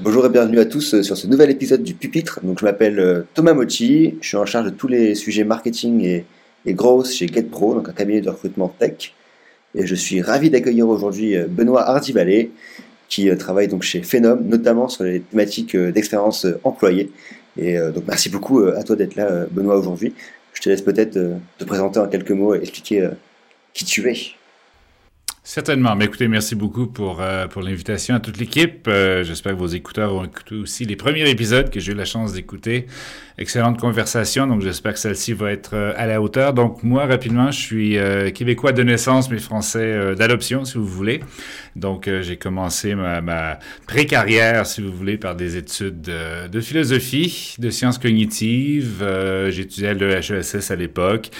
Bonjour et bienvenue à tous euh, sur ce nouvel épisode du Pupitre. Donc, je m'appelle euh, Thomas Mochi, je suis en charge de tous les sujets marketing et, et growth chez GetPro, donc un cabinet de recrutement tech. Et je suis ravi d'accueillir aujourd'hui euh, Benoît Hardy-Vallée, qui travaille donc chez Phenom, notamment sur les thématiques d'expérience employée. Et donc, merci beaucoup à toi d'être là, Benoît, aujourd'hui. Je te laisse peut-être te présenter en quelques mots et expliquer qui tu es. Certainement. Mais écoutez, merci beaucoup pour, euh, pour l'invitation à toute l'équipe. Euh, j'espère que vos écouteurs ont écouté aussi les premiers épisodes que j'ai eu la chance d'écouter. Excellente conversation, donc j'espère que celle-ci va être euh, à la hauteur. Donc moi, rapidement, je suis québécois de naissance, mais français d'adoption, si vous voulez. Donc j'ai commencé ma, ma pré-carrière, si vous voulez, par des études de, de philosophie, de sciences cognitives. J'étudiais le HESS à l'époque.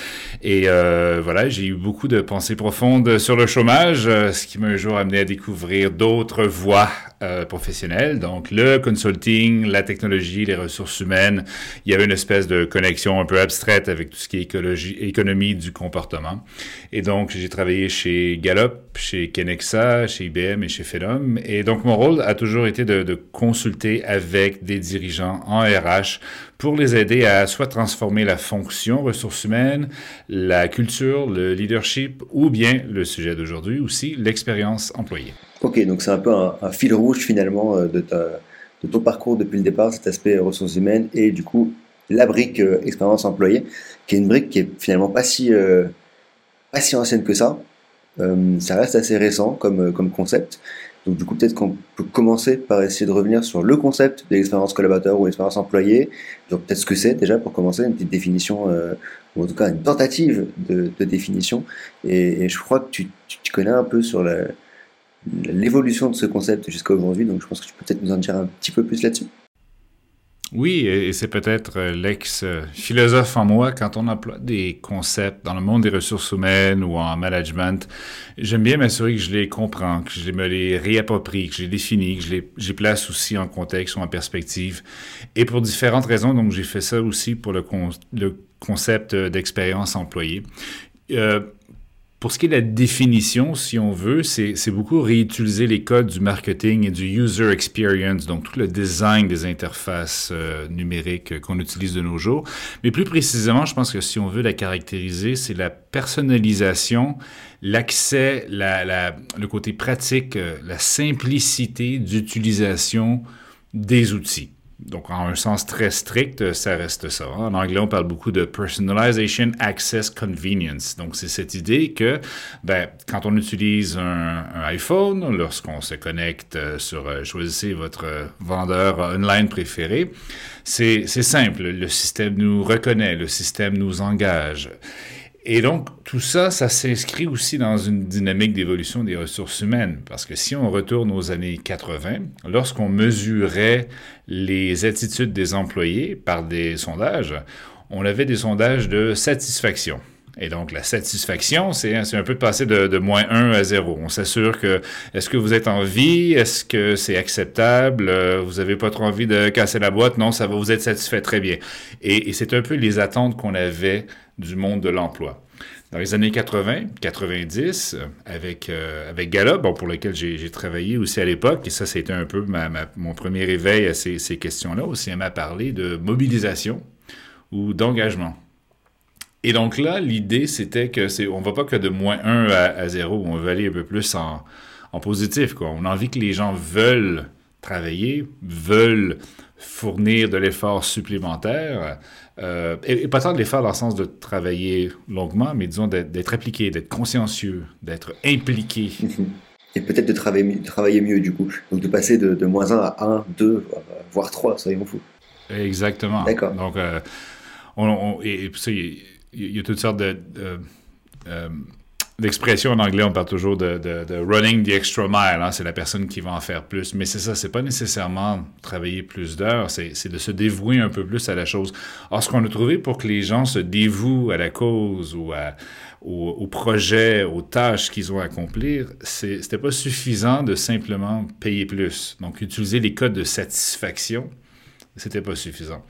Et voilà, j'ai eu beaucoup de pensées profondes sur le chômage ce qui m'a un jour amené à découvrir d'autres voies euh, professionnelles. Donc, le consulting, la technologie, les ressources humaines. Il y avait une espèce de connexion un peu abstraite avec tout ce qui est écologie, économie du comportement. Et donc, j'ai travaillé chez Gallup, chez Kenexa, chez IBM et chez Phenom. Et donc, mon rôle a toujours été de, de consulter avec des dirigeants en RH pour les aider à soit transformer la fonction ressources humaines, la culture, le leadership ou bien le sujet d'aujourd'hui aussi, l'expérience employée. Ok, donc c'est un peu un, fil rouge finalement euh, de, de, ton parcours depuis le départ, cet aspect ressources humaines et du coup la brique euh, expérience employée, qui est une brique qui est finalement pas si, euh, pas si ancienne que ça. ça reste assez récent comme, comme concept. Donc du coup, peut-être qu'on peut commencer par essayer de revenir sur le concept de l'expérience collaborateur ou l'expérience employée. Donc peut-être ce que c'est déjà pour commencer, une petite définition, euh, ou en tout cas une tentative de, définition. Et, je crois que tu, tu, connais un peu sur l'évolution de ce concept jusqu'à aujourd'hui, donc je pense que tu peux peut-être nous en dire un petit peu plus là-dessus. Oui, et c'est peut-être euh, l'ex-philosophe en moi, quand on emploie des concepts dans le monde des ressources humaines ou en management, j'aime bien m'assurer que je les comprends, que je me les réapproprie, que je les définis, que je les, je place aussi en contexte ou en perspective. Et pour différentes raisons, donc j'ai fait ça aussi pour le, le concept d'expérience employée. Euh, pour ce qui est de la définition, si on veut, c'est beaucoup réutiliser les codes du marketing et du user experience, donc tout le design des interfaces euh, numériques qu'on utilise de nos jours. Mais plus précisément, je pense que si on veut la caractériser, c'est la personnalisation, l'accès, la, la, le côté pratique, euh, la simplicité d'utilisation des outils. Donc, en un sens très strict, ça reste ça. En anglais, on parle beaucoup de personalization, access, convenience. Donc, c'est cette idée que, ben, quand on utilise un, iPhone, lorsqu'on se connecte euh, sur, euh, choisissez votre vendeur online préféré, c'est simple. Le système nous reconnaît, le système nous engage. Et donc, tout ça, ça s'inscrit aussi dans une dynamique d'évolution des ressources humaines, parce que si on retourne aux années 80, lorsqu'on mesurait les attitudes des employés par des sondages, on avait des sondages de satisfaction. Et donc, la satisfaction, c'est un peu de passer de, moins 1 à 0. On s'assure que, est-ce que vous êtes en vie? Est-ce que c'est acceptable? Euh, vous n'avez pas trop envie de casser la boîte? Non, ça va, vous être satisfait très bien. Et c'est un peu les attentes qu'on avait du monde de l'emploi. Dans les années 80, 90, avec, euh, avec Gallup, pour lequel j'ai travaillé aussi à l'époque, et ça, c'était un peu mon premier réveil à ces, ces questions-là, aussi, elle m'a parlé de mobilisation ou d'engagement. Et donc là, l'idée, c'était que c'est, on va pas que de moins 1 à, à 0, on veut aller un peu plus en, en positif, quoi. On a envie que les gens veulent travailler, veulent fournir de l'effort supplémentaire, euh, et, pas tant de l'effort dans le sens de travailler longuement, mais disons d'être appliqué, d'être consciencieux, d'être impliqué. Et peut-être de travailler, travailler mieux du coup. Donc de passer de, moins 1 à 1, 2, voire 3, soyons fous. Exactement. D'accord. Donc, euh, on, et, il y, a toutes sortes de... Euh, L'expression en anglais, on parle toujours de, running the extra mile. Hein, c'est la personne qui va en faire plus. Mais c'est ça, c'est pas nécessairement travailler plus d'heures, c'est de se dévouer un peu plus à la chose. Or, ce qu'on a trouvé pour que les gens se dévouent à la cause ou à, au, au projet, aux tâches qu'ils ont à accomplir, c'était pas suffisant de simplement payer plus. Donc, utiliser les codes de satisfaction c'était pas suffisant.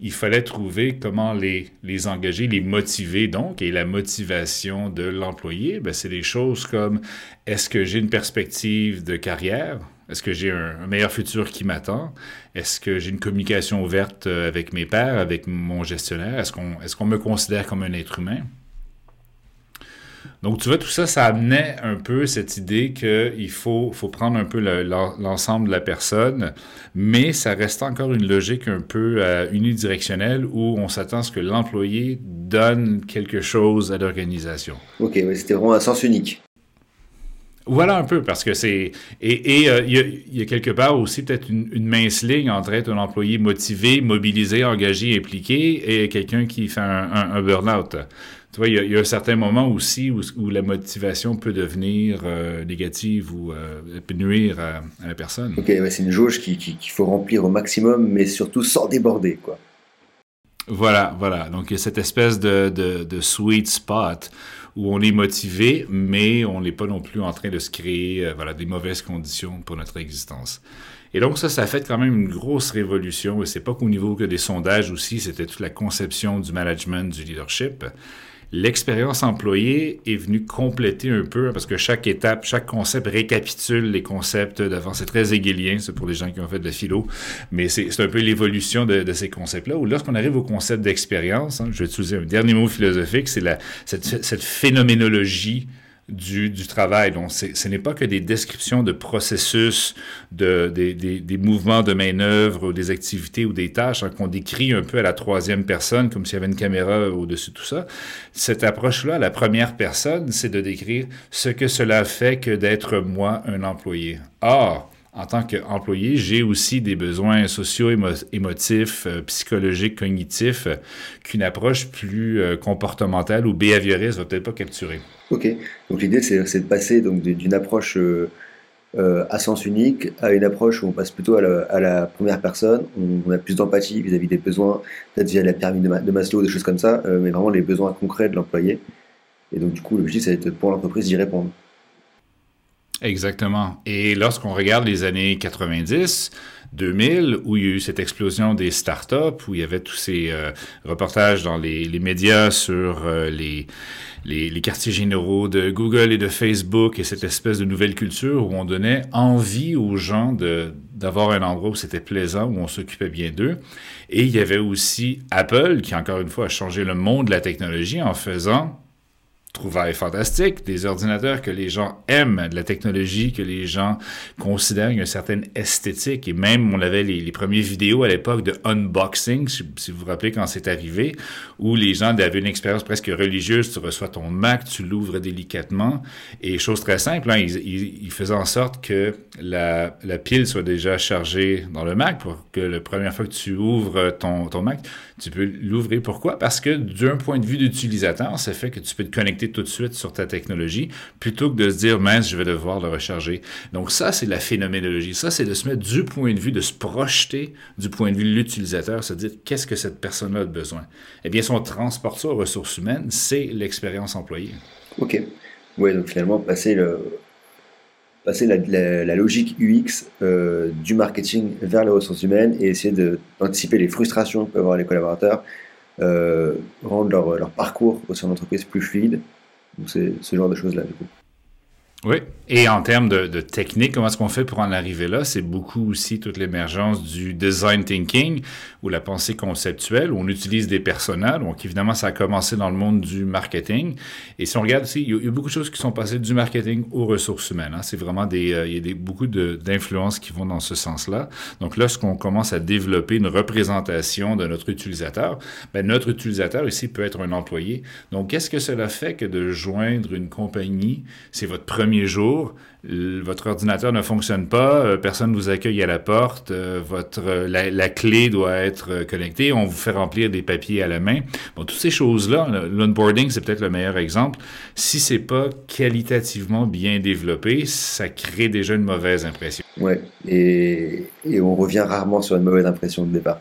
Il fallait trouver comment les, les engager, les motiver donc, et la motivation de l'employé, ben, c'est des choses comme est-ce que j'ai une perspective de carrière? Est-ce que j'ai un, meilleur futur qui m'attend? Est-ce que j'ai une communication ouverte euh, avec mes pairs, avec mon gestionnaire? Est-ce qu'on est qu'on me considère comme un être humain? Donc, tu vois, tout ça, ça amenait un peu cette idée qu'il faut, faut prendre un peu l'ensemble de la personne, mais ça reste encore une logique un peu euh, unidirectionnelle où on s'attend à ce que l'employé donne quelque chose à l'organisation. Ok, mais c'était vraiment un sens unique. Voilà un peu, parce que c'est... Et euh, il y, a quelque part aussi peut-être une, mince ligne entre être un employé motivé, mobilisé, engagé, impliqué, et quelqu'un qui fait un, un burn-out. Tu vois, il y, a, un certain moment aussi où, la motivation peut devenir euh, négative ou euh, peut nuire à, la personne. Ok, c'est une jauge qu'il qui, faut remplir au maximum, mais surtout sans déborder, quoi. Voilà, voilà. Donc, il y a cette espèce de, de, sweet spot où on est motivé, mais on n'est pas non plus en train de se créer euh, voilà, des mauvaises conditions pour notre existence. Et donc ça, ça a fait quand même une grosse révolution, et c'est pas qu'au niveau que des sondages aussi, c'était toute la conception du management, du leadership. L'expérience employée est venue compléter un peu, parce que chaque étape, chaque concept récapitule les concepts d'avant. C'est très hégélien, c'est pour les gens qui ont fait de la philo, mais c'est un peu l'évolution de, ces concepts-là, où lorsqu'on arrive au concept d'expérience, hein, je vais utiliser un dernier mot philosophique, c'est cette, cette phénoménologie du, travail. Donc, ce n'est pas que des descriptions de processus, de, des, des, mouvements de main-d'œuvre, ou des activités ou des tâches hein, qu'on décrit un peu à la troisième personne, comme s'il y avait une caméra au-dessus de tout ça. Cette approche-là, la première personne, c'est de décrire ce que cela fait que d'être moi un employé. Or, en tant qu'employé, j'ai aussi des besoins sociaux, émotifs, euh, psychologiques, cognitifs euh, qu'une approche plus euh, comportementale ou behavioriste va peut-être pas capturer. Ok, donc l'idée c'est de passer d'une approche à sens unique à une approche où on passe plutôt à la, première personne, on, a plus d'empathie vis-à-vis des besoins, peut-être via la pyramide de, Maslow, des choses comme ça, mais vraiment les besoins concrets de l'employé. Et donc du coup, l'objectif c'est pour l'entreprise d'y répondre. Exactement. Et lorsqu'on regarde les années 90, 2000, où il y a eu cette explosion des startups, où il y avait tous ces euh, reportages dans les, médias sur euh, les, quartiers généraux de Google et de Facebook et cette espèce de nouvelle culture où on donnait envie aux gens d'avoir un endroit où c'était plaisant, où on s'occupait bien d'eux. Et il y avait aussi Apple, qui encore une fois a changé le monde de la technologie en faisant trouvailles fantastiques, des ordinateurs que les gens aiment, de la technologie que les gens considèrent une certaine esthétique. Et même, on avait les, les premières vidéos à l'époque de unboxing, si, vous vous rappelez quand c'est arrivé, où les gens avaient une expérience presque religieuse. Tu reçois ton Mac, tu l'ouvres délicatement. Et chose très simple, hein, ils, faisaient en sorte que la, la, pile soit déjà chargée dans le Mac pour que la première fois que tu ouvres ton, ton Mac, tu peux l'ouvrir. Pourquoi? Parce que d'un point de vue d'utilisateur, ça fait que tu peux te connecter tout de suite sur ta technologie plutôt que de se dire, mince, je vais devoir le recharger. Donc ça, c'est la phénoménologie. Ça, c'est de se mettre du point de vue, de se projeter du point de vue de l'utilisateur, se dire, qu'est-ce que cette personne a besoin? Eh bien, si on transporte ça aux ressources humaines, c'est l'expérience employée. OK. Oui, donc finalement, passer le, passer la, logique UX euh, du marketing vers les ressources humaines et essayer d'anticiper les frustrations que peuvent avoir les collaborateurs, euh, rendre leur, leur, parcours au sein de l'entreprise plus fluide. Donc c'est ce genre de choses-là, du coup. Oui, et en termes de, de technique, comment est-ce qu'on fait pour en arriver là? C'est beaucoup aussi toute l'émergence du design thinking ou la pensée conceptuelle où on utilise des personnages. Donc évidemment, ça a commencé dans le monde du marketing. Et si on regarde aussi, il y a, beaucoup de choses qui sont passées du marketing aux ressources humaines. Hein. C'est vraiment des, euh, il y a des, beaucoup d'influences qui vont dans ce sens-là. Donc lorsqu'on commence à développer une représentation de notre utilisateur, ben, notre utilisateur ici peut être un employé. Donc qu'est-ce que cela fait que de joindre une compagnie? C'est votre premier jour, votre ordinateur ne fonctionne pas, euh, personne ne vous accueille à la porte, euh, votre euh, la, clé doit être connectée, on vous fait remplir des papiers à la main. Bon, toutes ces choses-là, l'onboarding, c'est peut-être le meilleur exemple. Si c'est pas qualitativement bien développé, ça crée déjà une mauvaise impression. Ouais, et, et on revient rarement sur une mauvaise impression de départ.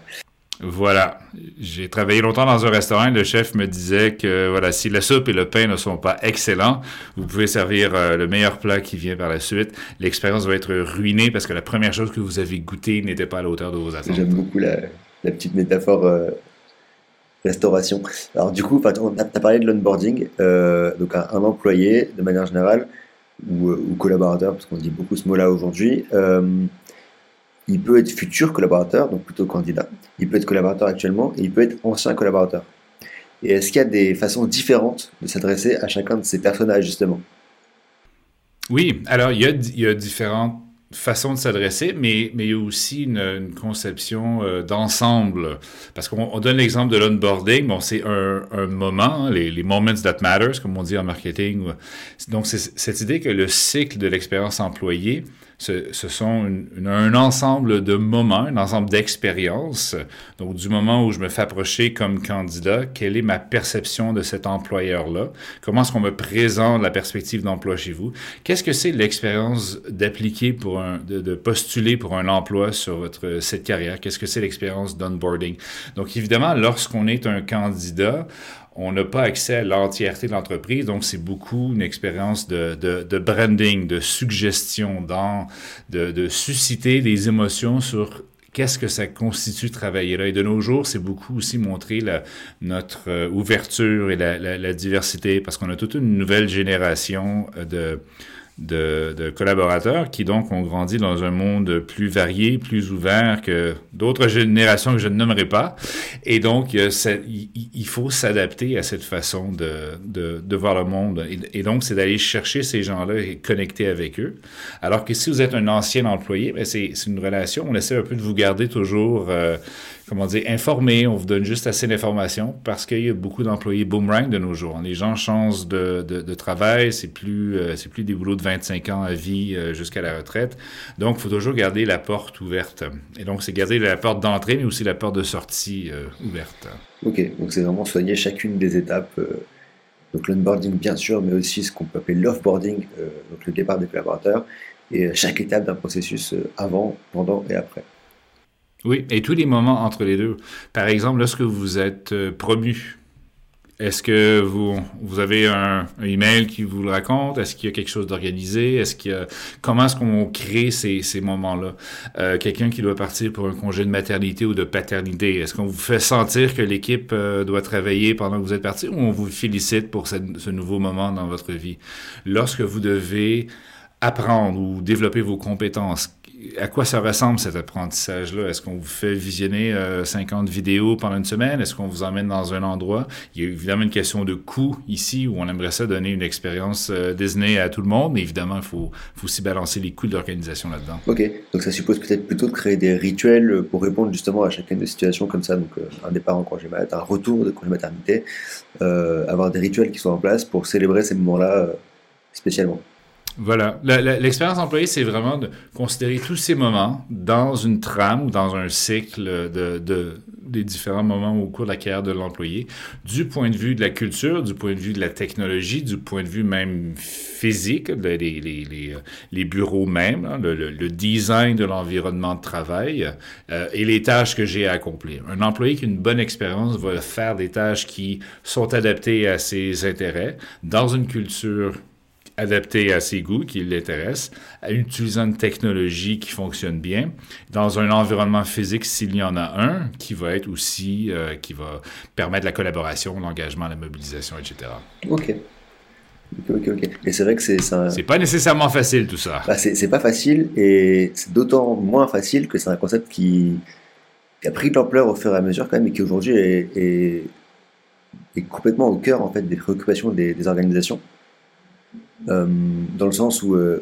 Voilà. J'ai travaillé longtemps dans un restaurant. Le chef me disait que voilà, si la soupe et le pain ne sont pas excellents, vous pouvez servir euh, le meilleur plat qui vient par la suite. L'expérience va être ruinée parce que la première chose que vous avez goûté n'était pas à la hauteur de vos attentes. J'aime beaucoup la, petite métaphore euh, restauration. Alors du coup, tu as, parlé de l'onboarding. Euh, donc un, employé, de manière générale, ou collaborateur, parce qu'on dit beaucoup ce mot-là aujourd'hui, il peut être futur collaborateur, donc plutôt candidat. Il peut être collaborateur actuellement et il peut être ancien collaborateur. Et est-ce qu'il y a des façons différentes de s'adresser à chacun de ces personnages, justement? Oui, alors il y a, différentes façons de s'adresser, mais, mais il y a aussi une, conception euh, d'ensemble. Parce qu'on donne l'exemple de l'onboarding, bon, c'est un, moment, les, les, moments that matters, comme on dit en marketing. Donc, c'est cette idée que le cycle de l'expérience employée, ce, sont un ensemble de moments, un ensemble d'expériences. Donc, du moment où je me fais approcher comme candidat, quelle est ma perception de cet employeur-là? Comment est-ce qu'on me présente la perspective d'emploi chez vous? Qu'est-ce que c'est l'expérience d'appliquer pour un, de, postuler pour un emploi sur votre cette carrière? Qu'est-ce que c'est l'expérience d'onboarding? Donc, évidemment, lorsqu'on est un candidat, on n'a pas accès à l'entièreté de l'entreprise, donc c'est beaucoup une expérience de, branding, de suggestion, de, susciter des émotions sur qu'est-ce que ça constitue travailler là. Et de nos jours, c'est beaucoup aussi montrer notre euh, ouverture et la, diversité, parce qu'on a toute une nouvelle génération de de, collaborateurs qui donc ont grandi dans un monde plus varié, plus ouvert que d'autres générations que je ne nommerai pas. Et donc, il, faut s'adapter à cette façon de, de, voir le monde. Et, donc, c'est d'aller chercher ces gens-là et connecter avec eux. Alors que si vous êtes un ancien employé, ben c'est une relation, on essaie un peu de vous garder toujours... Euh, comment dire, informé, on vous donne juste assez d'informations parce qu'il y a beaucoup d'employés boomerang de nos jours. Les gens changent de, de, travail, c'est plus, euh, c'est plus des boulots de 25 ans à vie euh, jusqu'à la retraite. Donc, il faut toujours garder la porte ouverte. Et donc, c'est garder la porte d'entrée, mais aussi la porte de sortie euh, ouverte. Ok, donc c'est vraiment soigner chacune des étapes. donc, l'onboarding, bien sûr, mais aussi ce qu'on peut appeler l'offboarding, donc le départ des collaborateurs, et chaque étape d'un processus avant, pendant et après. Oui, et tous les moments entre les deux. Par exemple, lorsque vous êtes euh, promu, est-ce que vous, vous avez un, email qui vous le raconte? Est-ce qu'il y a quelque chose d'organisé? Est-ce qu'il y a, comment est-ce qu'on crée ces, ces moments-là? Euh, quelqu'un qui doit partir pour un congé de maternité ou de paternité, est-ce qu'on vous fait sentir que l'équipe euh, doit travailler pendant que vous êtes parti ou on vous félicite pour ce nouveau moment dans votre vie? Lorsque vous devez apprendre ou développer vos compétences, à quoi ça ressemble cet apprentissage-là? Est-ce qu'on vous fait visionner 50 euh, vidéos pendant une semaine? Est-ce qu'on vous emmène dans un endroit? Il y a évidemment une question de coût ici où on aimerait ça donner une expérience euh, à tout le monde, mais évidemment, il faut, aussi balancer les coûts d'organisation là-dedans. Ok, donc ça suppose peut-être plutôt de créer des rituels pour répondre justement à chacune des situations comme ça, donc euh, un départ en congé mat, un retour de congé maternité, avoir des rituels qui sont en place pour célébrer ces moments-là spécialement. Voilà. L'expérience employée, c'est vraiment de considérer tous ces moments dans une trame ou dans un cycle de, de, des différents moments au cours de la carrière de l'employé, du point de vue de la culture, du point de vue de la technologie, du point de vue même physique, les, les, les, les bureaux même, hein, le, le, design de l'environnement de travail euh, et les tâches que j'ai à accomplir. Un employé qui a une bonne expérience va faire des tâches qui sont adaptées à ses intérêts dans une culture adapté à ses goûts, qui l'intéressent, en utilisant une technologie qui fonctionne bien, dans un environnement physique s'il y en a un, qui va être aussi, euh, qui va permettre la collaboration, l'engagement, la mobilisation, etc. Ok. Ok, ok, Et c'est vrai que c'est ça. C'est pas nécessairement facile tout ça. Bah, c'est pas facile et c'est d'autant moins facile que c'est un concept qui, a pris de l'ampleur au fur et à mesure quand même et qui aujourd'hui est, est, complètement au cœur en fait des préoccupations des organisations. Euh, dans le sens où, euh,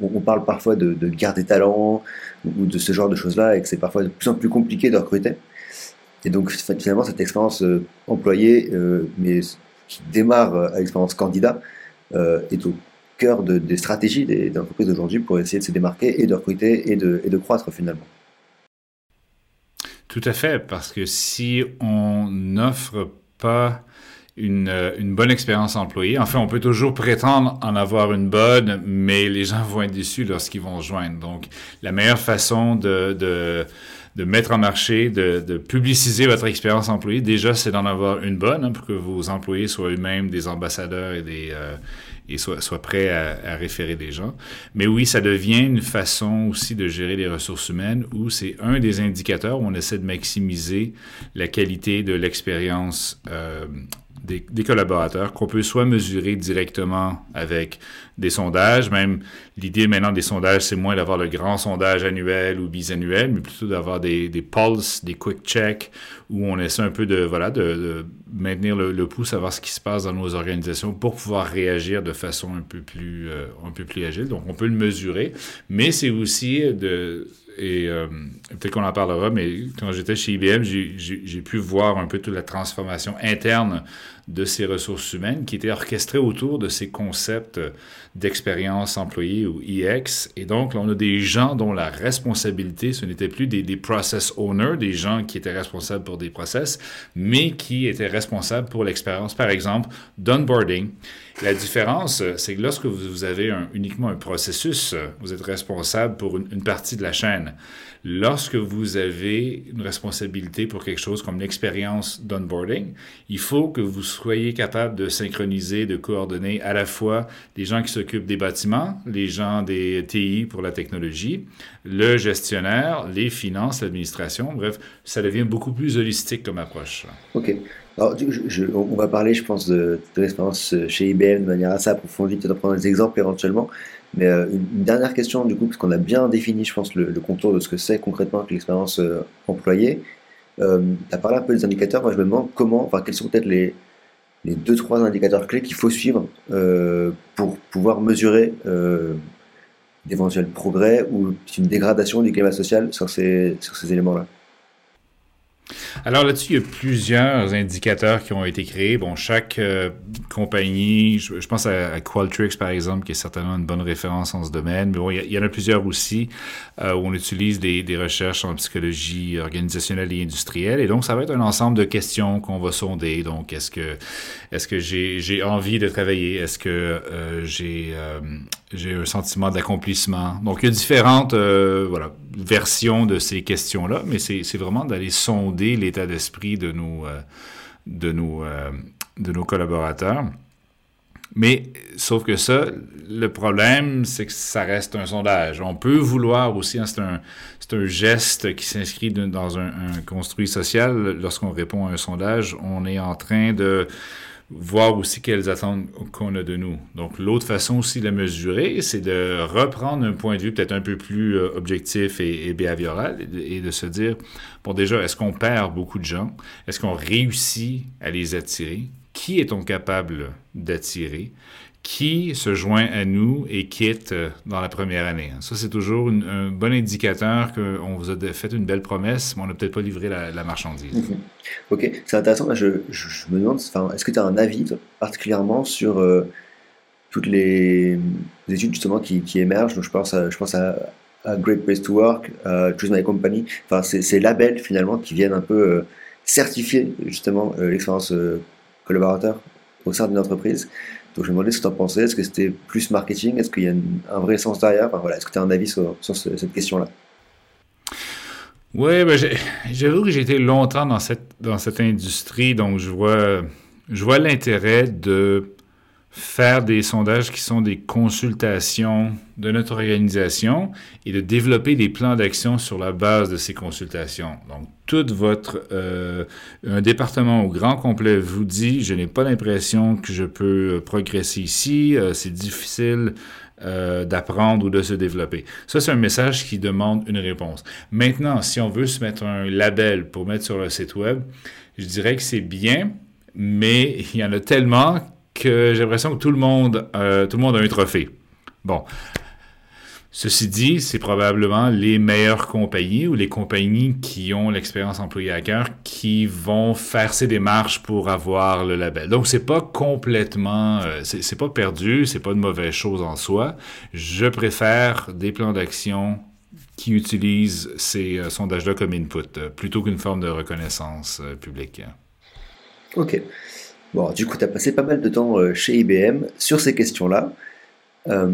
on parle parfois de, de des talents ou de ce genre de choses-là et que c'est parfois de plus en plus compliqué de recruter. Et donc finalement cette expérience euh, employée, mais qui démarre à l'expérience candidat, est au cœur de, des stratégies des, entreprises d'aujourd'hui pour essayer de se démarquer et de recruter et de croître finalement. Tout à fait, parce que si on n'offre pas une, euh, une bonne expérience employée. Enfin, on peut toujours prétendre en avoir une bonne, mais les gens vont être déçus lorsqu'ils vont joindre. Donc, la meilleure façon de, de, mettre en marché, de, publiciser votre expérience employée, déjà, c'est d'en avoir une bonne hein, pour que vos employés soient eux-mêmes des ambassadeurs et des... Euh, soient, soient prêts à, à, référer des gens. Mais oui, ça devient une façon aussi de gérer les ressources humaines où c'est un des indicateurs où on essaie de maximiser la qualité de l'expérience euh, des, collaborateurs qu'on peut soit mesurer directement avec des sondages, même l'idée maintenant des sondages, c'est moins d'avoir le grand sondage annuel ou bisannuel, mais plutôt d'avoir des, des pulses, des quick checks, où on essaie un peu de, voilà, de, maintenir le, pouls, savoir ce qui se passe dans nos organisations pour pouvoir réagir de façon un peu plus, euh, un peu plus agile. Donc, on peut le mesurer, mais c'est aussi de et euh, peut-être qu'on en parlera, mais quand j'étais chez IBM, j'ai pu voir un peu toute la transformation interne de ces ressources humaines qui était orchestrée autour de ces concepts d'expérience employée ou EX. Et donc, on a des gens dont la responsabilité, ce n'était plus des, des, process owners, des gens qui étaient responsables pour des process, mais qui étaient responsables pour l'expérience, par exemple, d'onboarding. La différence, c'est que lorsque vous avez uniquement un processus, vous êtes responsable pour une, partie de la chaîne. Lorsque vous avez une responsabilité pour quelque chose comme l'expérience d'onboarding, il faut que vous soyez capable de synchroniser, de coordonner à la fois les gens qui s'occupent des bâtiments, les gens des TI pour la technologie, le gestionnaire, les finances, l'administration. Bref, ça devient beaucoup plus holistique comme approche. OK. Alors, on va parler, je pense, de, l'expérience chez IBM de manière assez approfondie, peut-être prendre des exemples éventuellement. Mais euh, une, dernière question, du coup, parce qu'on a bien défini, je pense, le, contour de ce que c'est concrètement l'expérience euh, employée. Euh, tu as parlé un peu des indicateurs. Moi, je me demande comment, enfin, quels sont peut-être les, les deux, trois indicateurs clés qu'il faut suivre pour pouvoir mesurer d'éventuels progrès ou une dégradation du climat social sur ces, sur ces éléments-là. Alors là-dessus, il y a plusieurs indicateurs qui ont été créés. Bon, chaque euh, compagnie, je, pense à, Qualtrics par exemple, qui est certainement une bonne référence en ce domaine, mais bon, il y, en a plusieurs aussi euh, où on utilise des, recherches en psychologie organisationnelle et industrielle. Et donc, ça va être un ensemble de questions qu'on va sonder. Donc, est-ce que, est-ce que j'ai envie de travailler? Est-ce que euh, j'ai un sentiment d'accomplissement? Donc, il y a différentes versions de ces questions-là, mais c'est vraiment d'aller sonder l'état d'esprit de nos, euh, de, nos, euh, de nos collaborateurs. Mais sauf que ça, le problème, c'est que ça reste un sondage. On peut vouloir aussi, hein, c'est un, un, geste qui s'inscrit dans un, un, construit social. Lorsqu'on répond à un sondage, on est en train de voir aussi quelles attentes qu'on a de nous. Donc, l'autre façon aussi de mesurer, c'est de reprendre un point de vue peut-être un peu plus euh, objectif et, et behavioral et de, se dire, bon, déjà, est-ce qu'on perd beaucoup de gens? Est-ce qu'on réussit à les attirer? Qui est-on capable d'attirer? Qui se joint à nous et quitte euh, dans la première année. Ça, c'est toujours un bon indicateur qu'on vous a fait une belle promesse, mais on n'a peut-être pas livré la, marchandise. Mhm. Ok, c'est intéressant. Je, me demande, est-ce que tu as un avis particulièrement sur euh, toutes les, études justement qui, émergent? Je pense à, je pense à, Great Place to Work, à Choose My Company, enfin, ces labels finalement qui viennent un peu euh, certifier justement l'expérience collaborateur au sein d'une entreprise. Donc je me demandais ce que tu en pensais. Est-ce que c'était plus marketing? Est-ce qu'il y a un vrai sens derrière? Voilà, Est-ce que tu as un avis sur, cette question-là? Oui, ben j'avoue que j'ai été longtemps dans cette, dans cette industrie, donc je vois, je vois l'intérêt de faire des sondages qui sont des consultations de notre organisation et de développer des plans d'action sur la base de ces consultations. Donc, tout votre euh, un département au grand complet vous dit, je n'ai pas l'impression que je peux progresser ici, euh, c'est difficile euh, d'apprendre ou de se développer. Ça, c'est un message qui demande une réponse. Maintenant, si on veut se mettre un label pour mettre sur le site web, je dirais que c'est bien, mais il y en a tellement j'ai l'impression que tout le monde, euh, tout le monde a un trophée. Bon. Ceci dit, c'est probablement les meilleures compagnies ou les compagnies qui ont l'expérience employée à cœur qui vont faire ces démarches pour avoir le label. Donc c'est pas complètement, euh, c'est pas perdu, c'est pas une mauvaise chose en soi. Je préfère des plans d'action qui utilisent ces euh, sondages-là comme input plutôt qu'une forme de reconnaissance publique. OK. Bon, du coup, tu as passé pas mal de temps euh, chez IBM sur ces questions-là. Euh,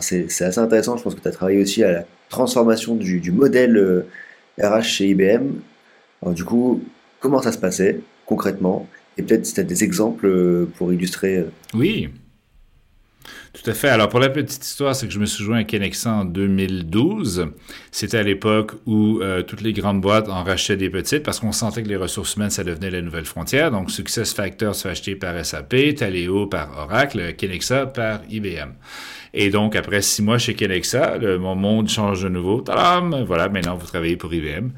c'est assez intéressant, je pense que tu as travaillé aussi à la transformation du, modèle RH euh, chez IBM. Alors, du coup, comment ça se passait concrètement? Et peut-être si tu as des exemples pour illustrer. Oui. Tout à fait. Alors, pour la petite histoire, c'est que je me suis joint à Kenexa en 2012. C'était à l'époque où euh, toutes les grandes boîtes en rachetaient des petites parce qu'on sentait que les ressources humaines, ça devenait la nouvelle frontière. Donc, Success Factors se fait acheter par SAP, Taleo par Oracle, Kenexa par IBM. Et donc, après six mois chez Kenexa, mon monde change de nouveau. Tadam! Voilà, maintenant, vous travaillez pour IBM.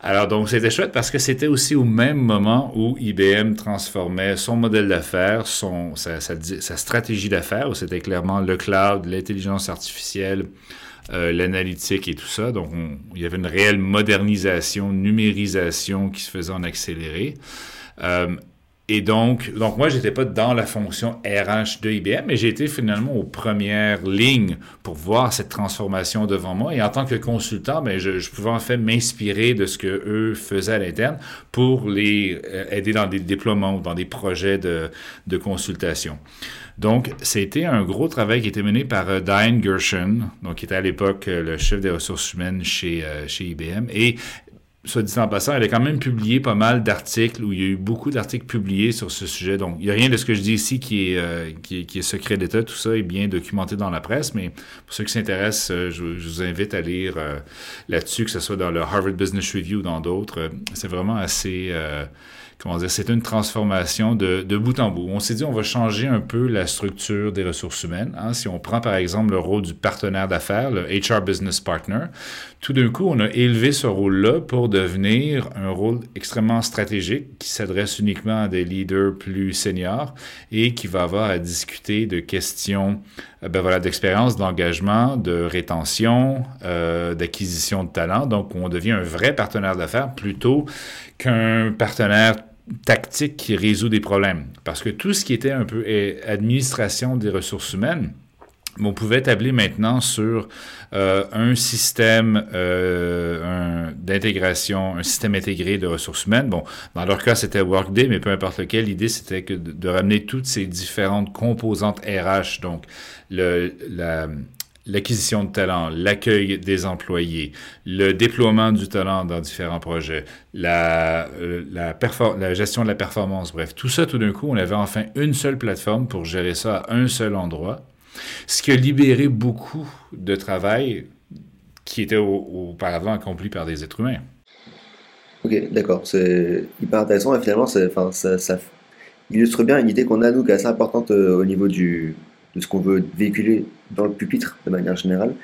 Alors, donc, c'était chouette parce que c'était aussi au même moment où IBM transformait son modèle d'affaires, sa, sa, stratégie d'affaires, où c'était le cloud, l'intelligence artificielle, euh, l'analytique et tout ça. Donc, il y avait une réelle modernisation, numérisation qui se faisait en accéléré. Euh, et donc, donc moi, j'étais pas dans la fonction RH de IBM, mais j'ai été finalement aux premières lignes pour voir cette transformation devant moi. Et en tant que consultant, ben, je, je pouvais en fait m'inspirer de ce que eux faisaient à l'interne pour les euh, aider dans des déploiements ou dans des projets de, de consultation. Donc, c'était un gros travail qui était mené par euh, Diane Gershon, donc qui était à l'époque euh, le chef des ressources humaines chez, chez IBM. Et soit dit en passant, elle a quand même publié pas mal d'articles où il y a eu beaucoup d'articles publiés sur ce sujet. Donc, il n'y a rien de ce que je dis ici qui est, euh, qui, est secret d'État. Tout ça est bien documenté dans la presse. Mais pour ceux qui s'intéressent, euh, je, vous invite à lire euh, là-dessus, que ce soit dans le Harvard Business Review ou dans d'autres. C'est vraiment assez comment dire, c'est une transformation de, de, bout en bout. On s'est dit, on va changer un peu la structure des ressources humaines. Hein. Si on prend par exemple le rôle du partenaire d'affaires, le HR Business Partner, tout d'un coup, on a élevé ce rôle-là pour devenir un rôle extrêmement stratégique qui s'adresse uniquement à des leaders plus seniors et qui va avoir à discuter de questions euh, ben voilà, d'expérience, d'engagement, de rétention, euh, d'acquisition de talent. Donc, on devient un vrai partenaire d'affaires plutôt qu'un partenaire tactique qui résout des problèmes. Parce que tout ce qui était un peu administration des ressources humaines, on pouvait établir maintenant sur euh, un système euh, d'intégration, un système intégré de ressources humaines. Bon, dans leur cas, c'était Workday, mais peu importe lequel, l'idée, c'était de, ramener toutes ces différentes composantes RH, donc le, la, l'acquisition de talent, l'accueil des employés, le déploiement du talent dans différents projets, la, euh, la, gestion de la performance, bref, tout ça, tout d'un coup, on avait enfin une seule plateforme pour gérer ça à un seul endroit, ce qui a libéré beaucoup de travail qui était auparavant accompli par des êtres humains. Ok, d'accord, c'est hyper intéressant et finalement, ça illustre bien une idée qu'on a, nous, qui est assez importante euh, au niveau du, ce qu'on veut véhiculer dans le pupitre de manière générale,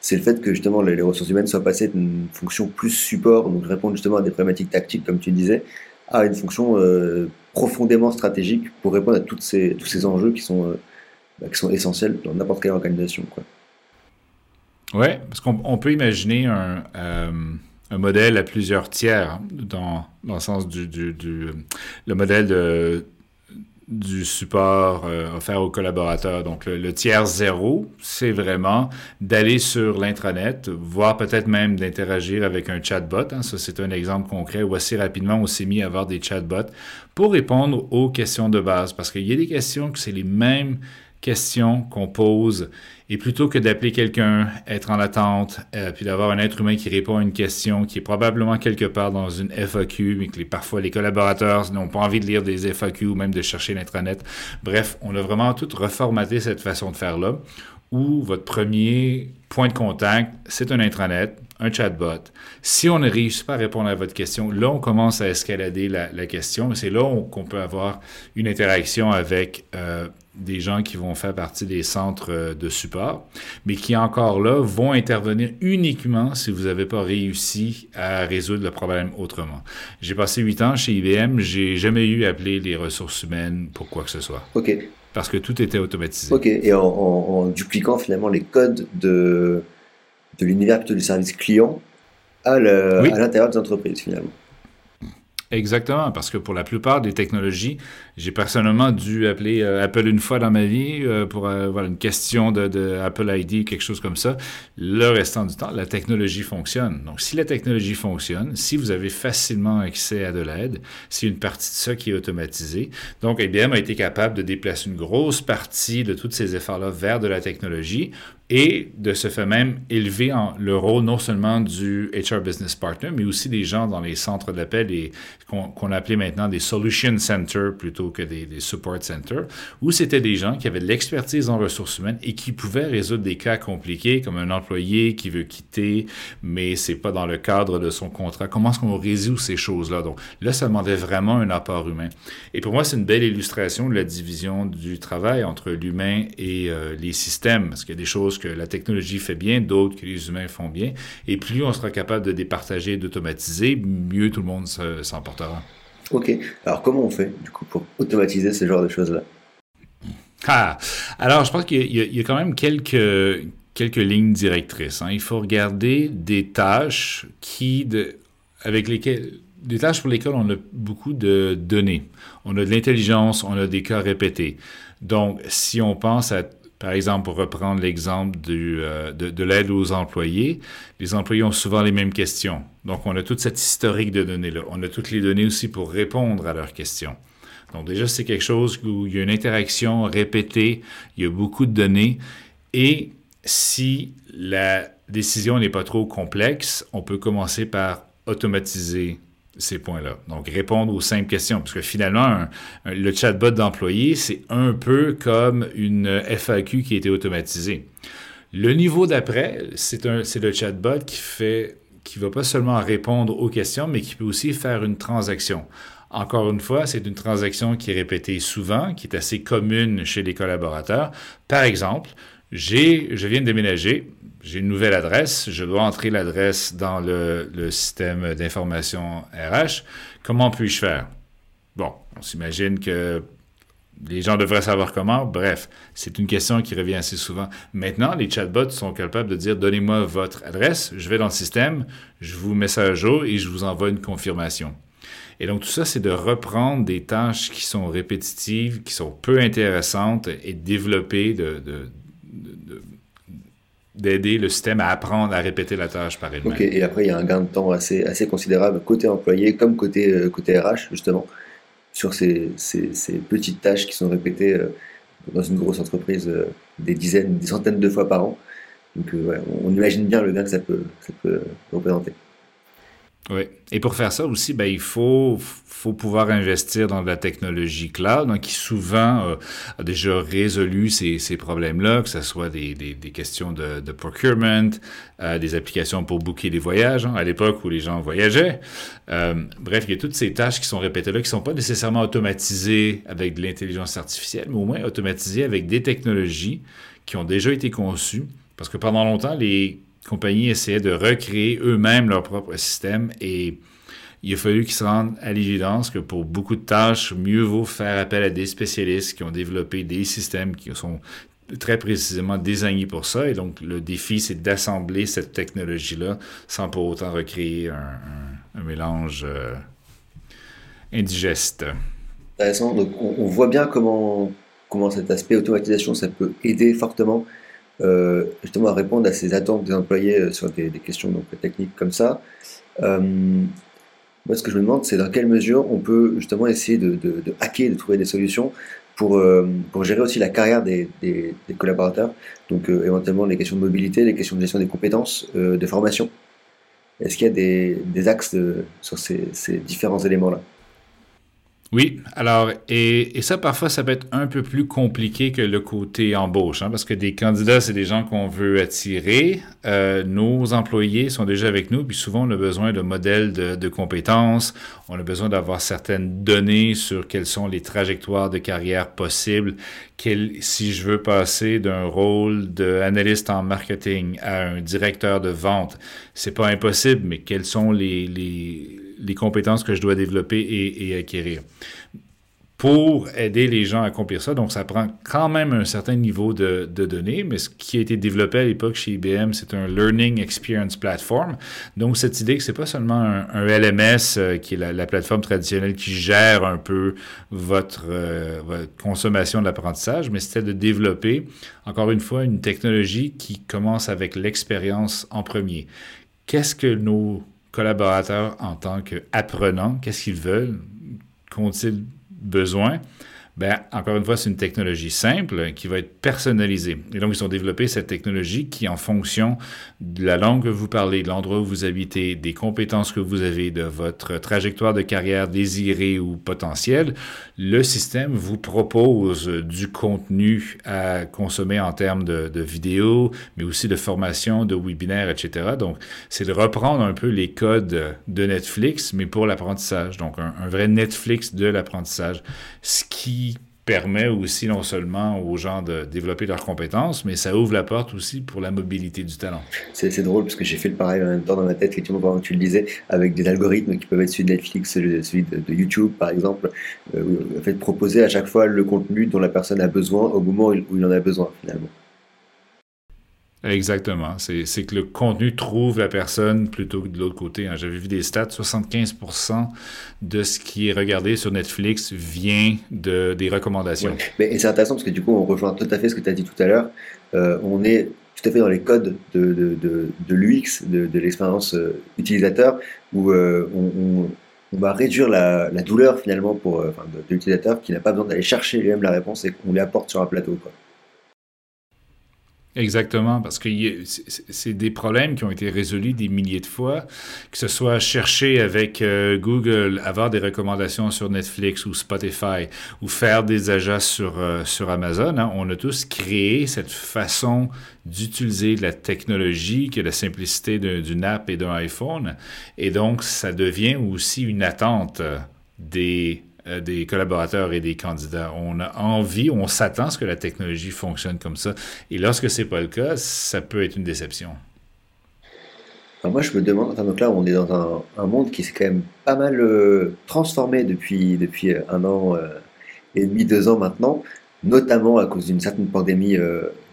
c'est le fait que justement les, ressources humaines soient passées d'une fonction plus support, donc répondre justement à des problématiques tactiques comme tu disais, à une fonction euh, profondément stratégique pour répondre à ces, tous ces enjeux qui sont, euh, bah, qui sont essentiels dans n'importe quelle organisation. Quoi. Ouais, parce qu'on peut imaginer un, euh, un, modèle à plusieurs tiers hein, dans, dans le sens du, du, du le modèle de du support euh, offert aux collaborateurs. Donc, le, tiers zéro, c'est vraiment d'aller sur l'intranet, voire peut-être même d'interagir avec un chatbot. Hein. Ça, c'est un exemple concret où assez rapidement, on s'est mis à avoir des chatbots pour répondre aux questions de base. Parce qu'il y a des questions que c'est les mêmes questions qu'on pose et plutôt que d'appeler quelqu'un, être en attente, euh, puis d'avoir un être humain qui répond à une question qui est probablement quelque part dans une FAQ, mais que parfois les collaborateurs n'ont pas envie de lire des FAQ ou même de chercher l'intranet. Bref, on a vraiment tout reformaté cette façon de faire-là, où votre premier point de contact, c'est un intranet, un chatbot. Si on ne réussit pas à répondre à votre question, là, on commence à escalader la, la question. C'est là qu'on peut avoir une interaction avec euh, des gens qui vont faire partie des centres euh, de support, mais qui encore là vont intervenir uniquement si vous n'avez pas réussi à résoudre le problème autrement. J'ai passé huit ans chez IBM, j'ai jamais eu à appeler les ressources humaines pour quoi que ce soit. OK. Parce que tout était automatisé. OK. Et en, dupliquant finalement les codes de, de l'univers plutôt du service client à l'intérieur des entreprises finalement. Exactement, parce que pour la plupart des technologies, j'ai personnellement dû appeler euh, Apple une fois dans ma vie euh, pour euh, voilà, une question de, de, Apple ID, quelque chose comme ça. Le restant du temps, la technologie fonctionne. Donc, si la technologie fonctionne, si vous avez facilement accès à de l'aide, c'est une partie de ça qui est automatisée. Donc, IBM a été capable de déplacer une grosse partie de tous ces efforts-là vers de la technologie et de ce fait même élever en, le rôle non seulement du HR Business Partner, mais aussi des gens dans les centres d'appel qu'on appelait maintenant des Solution Centers plutôt que des, des Support Centers, où c'était des gens qui avaient de l'expertise en ressources humaines et qui pouvaient résoudre des cas compliqués comme un employé qui veut quitter, mais c'est pas dans le cadre de son contrat. Comment est-ce qu'on résout ces choses-là? Donc là, ça demandait vraiment un apport humain. Et pour moi, c'est une belle illustration de la division du travail entre l'humain et euh, les systèmes, parce qu'il y a des choses que la technologie fait bien, d'autres que les humains font bien. Et plus on sera capable de départager, d'automatiser, mieux tout le monde s'en portera. Ok. Alors comment on fait du coup pour automatiser ce genre de choses-là? Ah. Alors je pense qu'il y, a quand même quelques quelques lignes directrices. Hein. Il faut regarder des tâches qui avec lesquelles des tâches pour lesquelles on a beaucoup de données. On a de l'intelligence, on a des cas répétés. Donc, si on pense à par exemple, pour reprendre l'exemple euh, de, de l'aide aux employés, les employés ont souvent les mêmes questions. Donc, on a toute cette historique de données-là. On a toutes les données aussi pour répondre à leurs questions. Donc, déjà, c'est quelque chose où il y a une interaction répétée, il y a beaucoup de données. Et si la décision n'est pas trop complexe, on peut commencer par automatiser ces points-là. Donc, répondre aux simples questions. Parce que finalement, le chatbot d'employé, c'est un peu comme une FAQ qui a été automatisée. Le niveau d'après, c'est le chatbot qui fait qui va pas seulement répondre aux questions, mais qui peut aussi faire une transaction. Encore une fois, c'est une transaction qui est répétée souvent, qui est assez commune chez les collaborateurs. Par exemple, j'ai, je viens de déménager, j'ai une nouvelle adresse, je dois entrer l'adresse dans le, système d'information RH. Comment puis-je faire? Bon, on s'imagine que les gens devraient savoir comment. Bref, c'est une question qui revient assez souvent. Maintenant, les chatbots sont capables de dire donnez-moi votre adresse, je vais dans le système, je vous mets ça à jour et je vous envoie une confirmation. Et donc, tout ça, c'est de reprendre des tâches qui sont répétitives, qui sont peu intéressantes et développer de, d'aider le système à apprendre à répéter la tâche par elle-même. Et après, il y a un gain de temps assez, assez considérable côté employé comme côté, euh, côté RH, justement, sur ces, ces, petites tâches qui sont répétées euh, dans une grosse entreprise euh, des dizaines, des centaines de fois par an. Donc, ouais, on imagine bien le gain que ça peut, ça peut représenter. Oui. Et pour faire ça aussi, ben, il faut, faut pouvoir investir dans de la technologie cloud, hein, qui souvent euh, a déjà résolu ces, ces problèmes-là, que ce soit des, des, des questions de, de procurement, euh, des applications pour booker des voyages, hein, à l'époque où les gens voyageaient. Euh, bref, il y a toutes ces tâches qui sont répétées là, qui sont pas nécessairement automatisées avec de l'intelligence artificielle, mais au moins automatisées avec des technologies qui ont déjà été conçues. Parce que pendant longtemps, les compagnies essayaient de recréer eux-mêmes leur propre système et il a fallu qu'ils se rendent à l'évidence que pour beaucoup de tâches, mieux vaut faire appel à des spécialistes qui ont développé des systèmes qui sont très précisément désignés pour ça. Et donc, le défi, c'est d'assembler cette technologie-là sans pour autant recréer un, mélange euh, indigeste. Intéressant. Donc, on, voit bien comment, comment cet aspect automatisation, ça peut aider fortement euh, justement à répondre à ces attentes des employés euh, sur des, questions donc, techniques comme ça. Euh, moi, ce que je me demande, c'est dans quelle mesure on peut justement essayer de, de, de hacker, de trouver des solutions pour, pour gérer aussi la carrière des, des, des collaborateurs, donc éventuellement les questions de mobilité, les questions de gestion des compétences, de formation. Est-ce qu'il y a des, des axes sur ces, ces différents éléments-là? Oui, alors, et, et, ça, parfois, ça peut être un peu plus compliqué que le côté embauche, hein, parce que des candidats, c'est des gens qu'on veut attirer. Euh, nos employés sont déjà avec nous, puis souvent, on a besoin de modèles de, de compétences, on a besoin d'avoir certaines données sur quelles sont les trajectoires de carrière possibles, quel, si je veux passer d'un rôle d'analyste en marketing à un directeur de vente, c'est pas impossible, mais quels sont les, les les compétences que je dois développer et, acquérir. Pour aider les gens à accomplir ça, donc ça prend quand même un certain niveau de, données, mais ce qui a été développé à l'époque chez IBM, c'est un Learning Experience Platform. Donc cette idée que c'est pas seulement un, LMS euh, qui est la, plateforme traditionnelle qui gère un peu votre, euh, votre consommation de l'apprentissage, mais c'était de développer, encore une fois, une technologie qui commence avec l'expérience en premier. Qu'est-ce que nos collaborateurs en tant qu'apprenants, qu'est-ce qu'ils veulent, qu'ont-ils besoin, Ben, encore une fois, c'est une technologie simple qui va être personnalisée. Et donc, ils ont développé cette technologie qui, en fonction de la langue que vous parlez, de l'endroit où vous habitez, des compétences que vous avez, de votre trajectoire de carrière désirée ou potentielle, le système vous propose du contenu à consommer en termes de, vidéos, mais aussi de formation, de webinaires, etc. Donc, c'est de reprendre un peu les codes de Netflix, mais pour l'apprentissage. Donc, un, un vrai Netflix de l'apprentissage. Ce qui permet aussi non seulement aux gens de développer leurs compétences, mais ça ouvre la porte aussi pour la mobilité du talent. C'est drôle parce que j'ai fait le pareil en même temps dans ma tête, effectivement, pendant que tu le disais, avec des algorithmes qui peuvent être celui de Netflix, celui de, YouTube, par exemple, euh, en fait, proposer à chaque fois le contenu dont la personne a besoin au moment où il en a besoin, finalement. Exactement. C'est que le contenu trouve la personne plutôt que de l'autre côté. Hein. J'avais vu des stats, 75% de ce qui est regardé sur Netflix vient de, des recommandations. Mais, et c'est intéressant parce que du coup, on rejoint tout à fait ce que tu as dit tout à l'heure. Euh, on est tout à fait dans les codes de, de, de, l'UX, de, de l'expérience euh, utilisateur, où euh, on, va réduire la, douleur finalement pour, de, l'utilisateur qui n'a pas besoin d'aller chercher lui-même la réponse et qu'on lui apporte sur un plateau. Exactement, parce que c'est des problèmes qui ont été résolus des milliers de fois, que ce soit chercher avec euh, Google, avoir des recommandations sur Netflix ou Spotify, ou faire des achats sur, euh, sur Amazon. Hein. On a tous créé cette façon d'utiliser la technologie, que la simplicité d'une app et d'un iPhone. Et donc, ça devient aussi une attente des euh, des collaborateurs et des candidats. On a envie, on s'attend à ce que la technologie fonctionne comme ça. Et lorsque c'est pas le cas, ça peut être une déception. moi, je me demande, donc là, on est dans un, monde qui s'est quand même pas mal euh, transformé depuis, depuis un an euh, et demi, deux ans maintenant, notamment à cause d'une certaine pandémie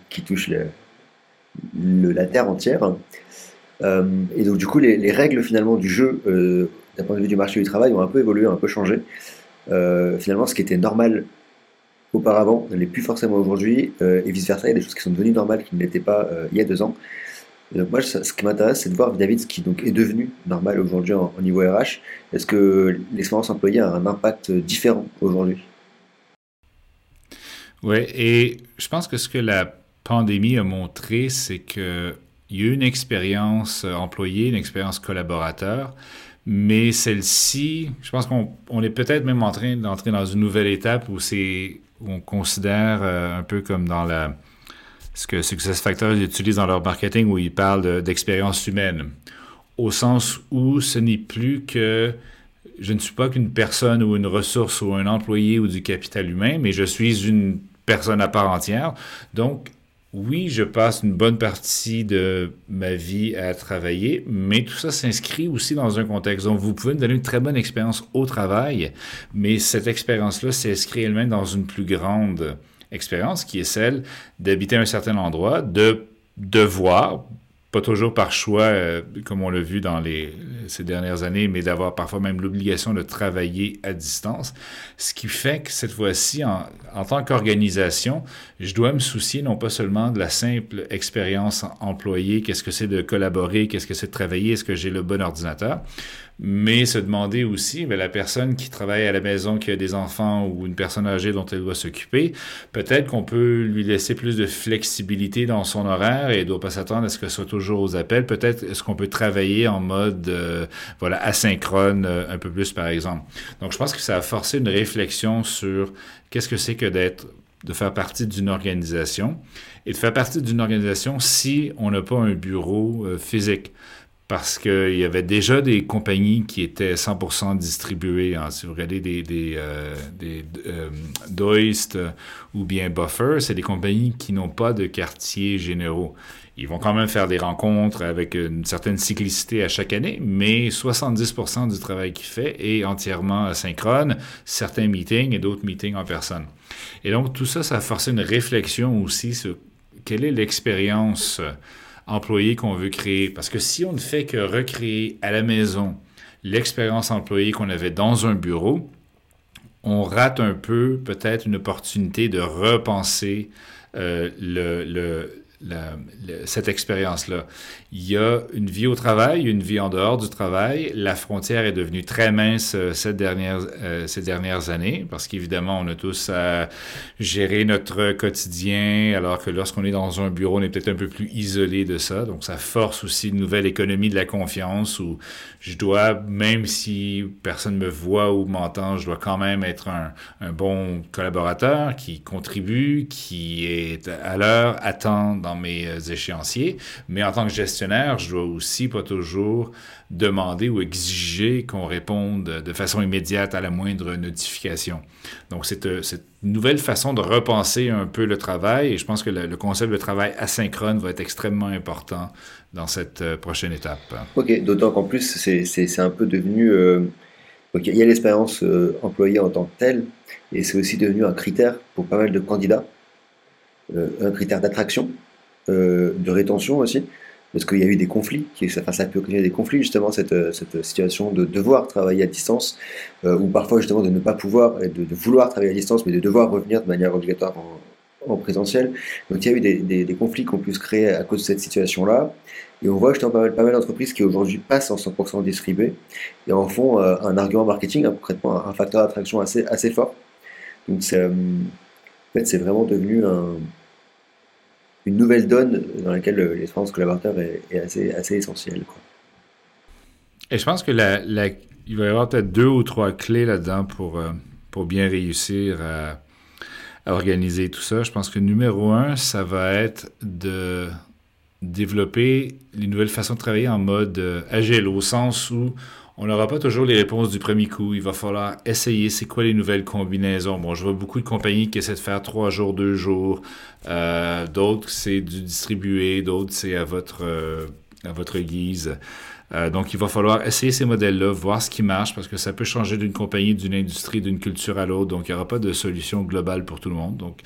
qui touche le, la Terre entière. et donc, du coup, les, les, règles finalement du jeu, d'un point de vue du marché du travail, ont un peu évolué, un peu changé. Euh, finalement, ce qui était normal auparavant ne l'est plus forcément aujourd'hui, euh, et vice-versa, il y a des choses qui sont devenues normales qui ne l'étaient pas euh, il y a deux ans. donc moi, ce qui m'intéresse, c'est de voir David ce qui donc est devenu normal aujourd'hui au niveau RH. Est-ce que l'expérience employée a un impact différent aujourd'hui? Oui, et je pense que ce que la pandémie a montré, c'est qu'il y a eu une expérience employée, une expérience collaborateur, mais celle-ci, je pense qu'on est peut-être même en train d'entrer dans une nouvelle étape où c'est on considère euh, un peu comme dans la ce que SuccessFactors utilise dans leur marketing où ils parlent d'expérience humaine, au sens où ce n'est plus que je ne suis pas qu'une personne ou une ressource ou un employé ou du capital humain, mais je suis une personne à part entière. Donc, oui, je passe une bonne partie de ma vie à travailler, mais tout ça s'inscrit aussi dans un contexte. Donc, vous pouvez me donner une très bonne expérience au travail, mais cette expérience-là s'inscrit elle-même dans une plus grande expérience qui est celle d'habiter un certain endroit, de devoir, pas toujours par choix, euh, comme on l'a vu dans les, ces dernières années, mais d'avoir parfois même l'obligation de travailler à distance. Ce qui fait que cette fois-ci, en, en, tant qu'organisation, je dois me soucier non pas seulement de la simple expérience employée, qu'est-ce que c'est de collaborer, qu'est-ce que c'est de travailler, est-ce que j'ai le bon ordinateur, mais se demander aussi, mais la personne qui travaille à la maison, qui a des enfants ou une personne âgée dont elle doit s'occuper, peut-être qu'on peut lui laisser plus de flexibilité dans son horaire et ne doit pas s'attendre à ce que ce soit toujours aux appels. Peut-être est-ce qu'on peut travailler en mode euh, voilà asynchrone euh, un peu plus par exemple? Donc je pense que ça a forcé une réflexion sur qu'est-ce que c'est que d'être de faire partie d'une organisation et de faire partie d'une organisation si on n'a pas un bureau euh, physique parce qu'il y avait déjà des compagnies qui étaient 100% distribuées. Hein. Si vous regardez des, des, Doist ou bien Buffer, c'est des compagnies qui n'ont pas de quartiers généraux. Ils vont quand même faire des rencontres avec une certaine cyclicité à chaque année, mais 70% du travail qu'ils fait est entièrement asynchrone, certains meetings et d'autres meetings en personne. Et donc tout ça, ça a forcé une réflexion aussi sur quelle est l'expérience employé qu'on veut créer. Parce que si on ne fait que recréer à la maison l'expérience employée qu'on avait dans un bureau, on rate un peu peut-être une opportunité de repenser euh, le, cette expérience-là. Il y a une vie au travail, une vie en dehors du travail. La frontière est devenue très mince euh, euh, ces dernières années parce qu'évidemment, on a tous à gérer notre quotidien alors que lorsqu'on est dans un bureau, on est peut-être un peu plus isolé de ça. Donc, ça force aussi une nouvelle économie de la confiance où je dois, même si personne me voit ou m'entend, je dois quand même être un, un bon collaborateur qui contribue, qui est à l'heure, attend dans mes euh, échéanciers. Mais en tant que gestionnaire, je dois aussi pas toujours demander ou exiger qu'on réponde de façon immédiate à la moindre notification. Donc, c'est euh, cette nouvelle façon de repenser un peu le travail et je pense que le, concept de travail asynchrone va être extrêmement important dans cette euh, prochaine étape. OK, d'autant qu'en plus, c'est un peu devenu... il y a l'expérience employée en tant que telle, et c'est aussi devenu un critère pour pas mal de candidats, un critère d'attraction. Euh, de rétention aussi, parce qu'il y a eu des conflits, enfin, ça peut occasionner des conflits justement, cette, euh, cette situation de devoir travailler à distance, euh, ou parfois justement de ne pas pouvoir, de, vouloir travailler à distance, mais de devoir revenir de manière obligatoire en, présentiel. Donc il y a eu des, des, conflits qu'on puisse créer à cause de cette situation-là. Et on voit justement pas mal, d'entreprises qui aujourd'hui passent en 100% distribué et en font un argument marketing, hein, concrètement un, facteur d'attraction assez, assez fort. Donc c'est, en fait, c'est vraiment devenu un, une nouvelle donne dans laquelle l'expérience collaborateur est, est, assez, assez essentielle. Quoi. Et je pense que il va y avoir peut-être deux ou trois clés là-dedans pour, euh, pour bien réussir à, organiser tout ça. Je pense que numéro un, ça va être de développer les nouvelles façons de travailler en mode euh, agile, au sens où on n'aura pas toujours les réponses du premier coup. Il va falloir essayer c'est quoi les nouvelles combinaisons? Bon, je vois beaucoup de compagnies qui essaient de faire trois jours, deux jours. Euh, d'autres, c'est du distribué. D'autres, c'est à votre, euh, à votre guise. Euh, donc, il va falloir essayer ces modèles-là, voir ce qui marche, parce que ça peut changer d'une compagnie, d'une industrie, d'une culture à l'autre. Donc, il n'y aura pas de solution globale pour tout le monde. Donc,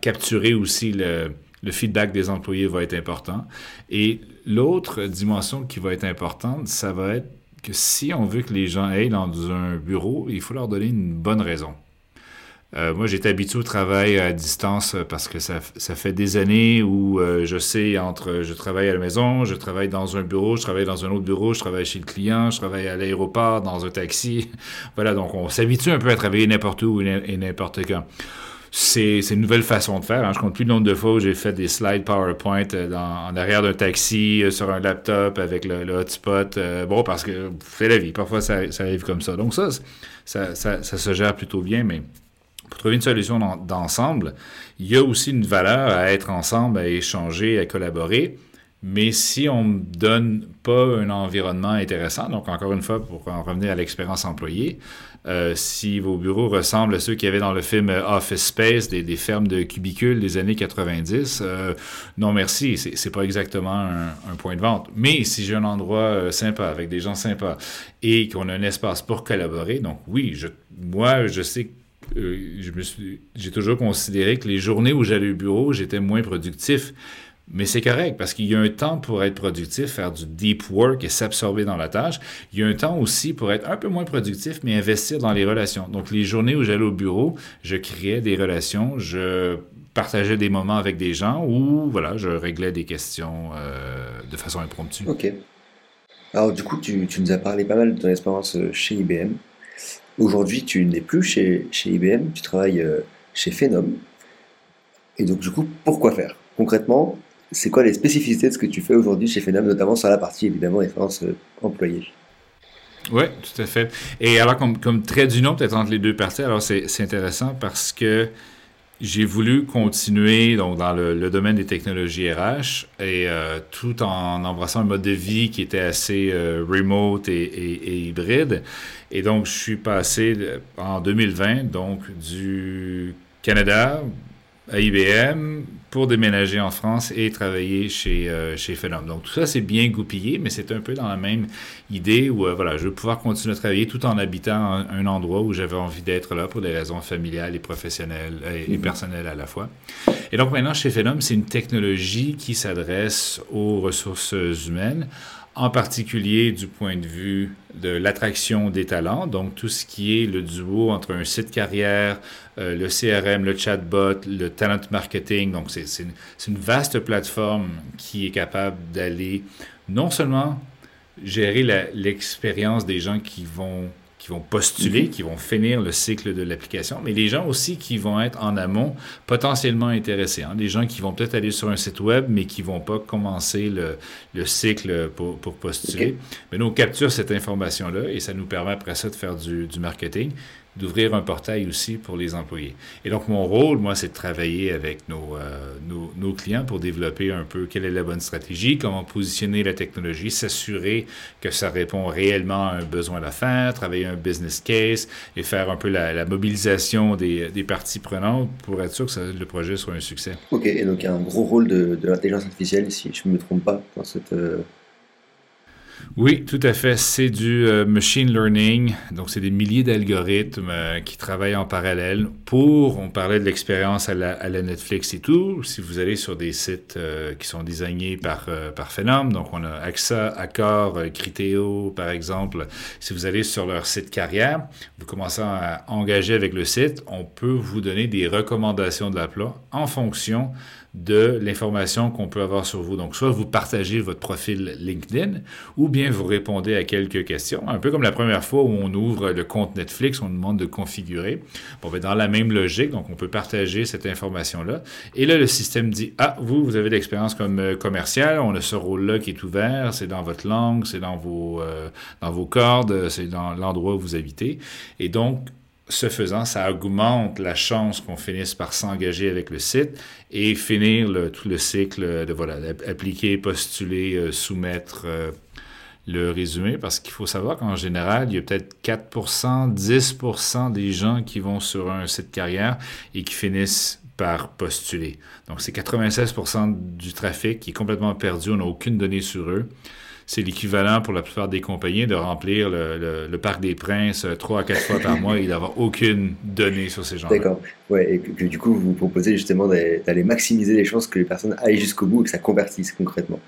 capturer aussi le, le feedback des employés va être important. Et l'autre dimension qui va être importante, ça va être que si on veut que les gens aillent dans un bureau, il faut leur donner une bonne raison. Euh, moi, j'étais habitué au travail à distance parce que ça, fait des années où euh, je sais entre je travaille à la maison, je travaille dans un bureau, je travaille dans un autre bureau, je travaille chez le client, je travaille à l'aéroport, dans un taxi. voilà, donc on s'habitue un peu à travailler n'importe où et n'importe quand c'est une nouvelle façon de faire. Hein. Je compte plus le nombre de fois où j'ai fait des slides PowerPoint euh, en arrière d'un taxi, euh, sur un laptop, avec le, hotspot. Euh, bon, parce que c'est la vie. Parfois, ça, arrive comme ça. Donc ça ça, ça, se gère plutôt bien, mais pour trouver une solution d'ensemble, il y a aussi une valeur à être ensemble, à échanger, à collaborer. Mais si on ne donne pas un environnement intéressant, donc encore une fois, pour en revenir à l'expérience employée, euh, si vos bureaux ressemblent à ceux qu'il y avait dans le film Office Space, des, fermes de cubicules des années 90, euh, non merci, c'est pas exactement un, point de vente. Mais si j'ai un endroit euh, sympa, avec des gens sympas, et qu'on a un espace pour collaborer, donc oui, moi, je sais que j'ai toujours considéré que les journées où j'allais au bureau, j'étais moins productif. Mais c'est correct parce qu'il y a un temps pour être productif, faire du deep work et s'absorber dans la tâche. Il y a un temps aussi pour être un peu moins productif, mais investir dans les relations. Donc, les journées où j'allais au bureau, je créais des relations, je partageais des moments avec des gens ou, voilà, je réglais des questions euh, de façon impromptue. OK. Alors, du coup, tu, tu, nous as parlé pas mal de ton expérience euh, chez IBM. Aujourd'hui, tu n'es plus chez, chez IBM, tu travailles euh, chez Phenom. Et donc, du coup, pourquoi faire? Concrètement, c'est quoi les spécificités de ce que tu fais aujourd'hui chez Phenom, notamment sur la partie évidemment expérience euh, employée? Oui, tout à fait. Et alors, comme, comme trait d'union peut-être entre les deux parties, alors c'est intéressant parce que j'ai voulu continuer donc, dans le, domaine des technologies RH et euh, tout en embrassant un mode de vie qui était assez euh, remote et, et, hybride. Et donc, je suis passé en 2020 donc du Canada à IBM, pour déménager en France et travailler chez, euh, chez Phenom. Donc tout ça, c'est bien goupillé, mais c'est un peu dans la même idée où euh, voilà, je veux pouvoir continuer à travailler tout en habitant un, un endroit où j'avais envie d'être là pour des raisons familiales et professionnelles et, mhm. personnelles à la fois. Et donc maintenant, chez Phenom, c'est une technologie qui s'adresse aux ressources humaines en particulier du point de vue de l'attraction des talents, donc tout ce qui est le duo entre un site carrière, euh, le CRM, le chatbot, le talent marketing. Donc c'est une, une, vaste plateforme qui est capable d'aller non seulement gérer l'expérience des gens qui vont qui vont postuler, mhm. qui vont finir le cycle de l'application, mais les gens aussi qui vont être en amont potentiellement intéressés. Hein. Des gens qui vont peut-être aller sur un site web, mais qui vont pas commencer le, le cycle pour, pour postuler. Mais nous, on capture cette information-là et ça nous permet après ça de faire du, du marketing d'ouvrir un portail aussi pour les employés. Et donc, mon rôle, moi, c'est de travailler avec nos, euh, nos, nos, clients pour développer un peu quelle est la bonne stratégie, comment positionner la technologie, s'assurer que ça répond réellement à un besoin d'affaires, travailler un business case et faire un peu la, mobilisation des, des, parties prenantes pour être sûr que le projet soit un succès. OK, et donc il y a un gros rôle de, de l'intelligence artificielle, si je ne me trompe pas, dans cette... Euh, oui, tout à fait. C'est du euh, machine learning. Donc, c'est des milliers d'algorithmes euh, qui travaillent en parallèle pour, on parlait de l'expérience à la, Netflix et tout. Si vous allez sur des sites euh, qui sont designés par, par Phenom, donc on a AXA, Accor, Criteo, par exemple. Si vous allez sur leur site carrière, vous commencez à engager avec le site, on peut vous donner des recommandations de l'emploi en fonction de l'information qu'on peut avoir sur vous. Donc, soit vous partagez votre profil LinkedIn ou bien vous répondez à quelques questions. Un peu comme la première fois où on ouvre le compte Netflix, on demande de configurer. Bon, ben, dans la même logique, donc on peut partager cette information-là. Et là, le système dit, ah, vous, vous avez l'expérience comme euh, commercial, on a ce rôle-là qui est ouvert, c'est dans votre langue, c'est dans vos, euh, dans vos cordes, c'est dans l'endroit où vous habitez. Et donc, ce faisant, ça augmente la chance qu'on finisse par s'engager avec le site et finir tout le cycle de voilà, appliquer, postuler, euh, soumettre euh, le résumé, parce qu'il faut savoir qu'en général, il y a peut-être 4% 10% des gens qui vont sur un site carrière et qui finissent par postuler. Donc, c'est 96% du trafic qui est complètement perdu, on n'a aucune donnée sur eux c'est l'équivalent pour la plupart des compagnies de remplir le, Parc des Princes euh, trois à quatre fois par mois et d'avoir aucune donnée sur ces gens. D'accord. Ouais, et que, du coup, vous proposez justement d'aller maximiser les chances que les personnes aillent jusqu'au bout et que ça convertisse concrètement.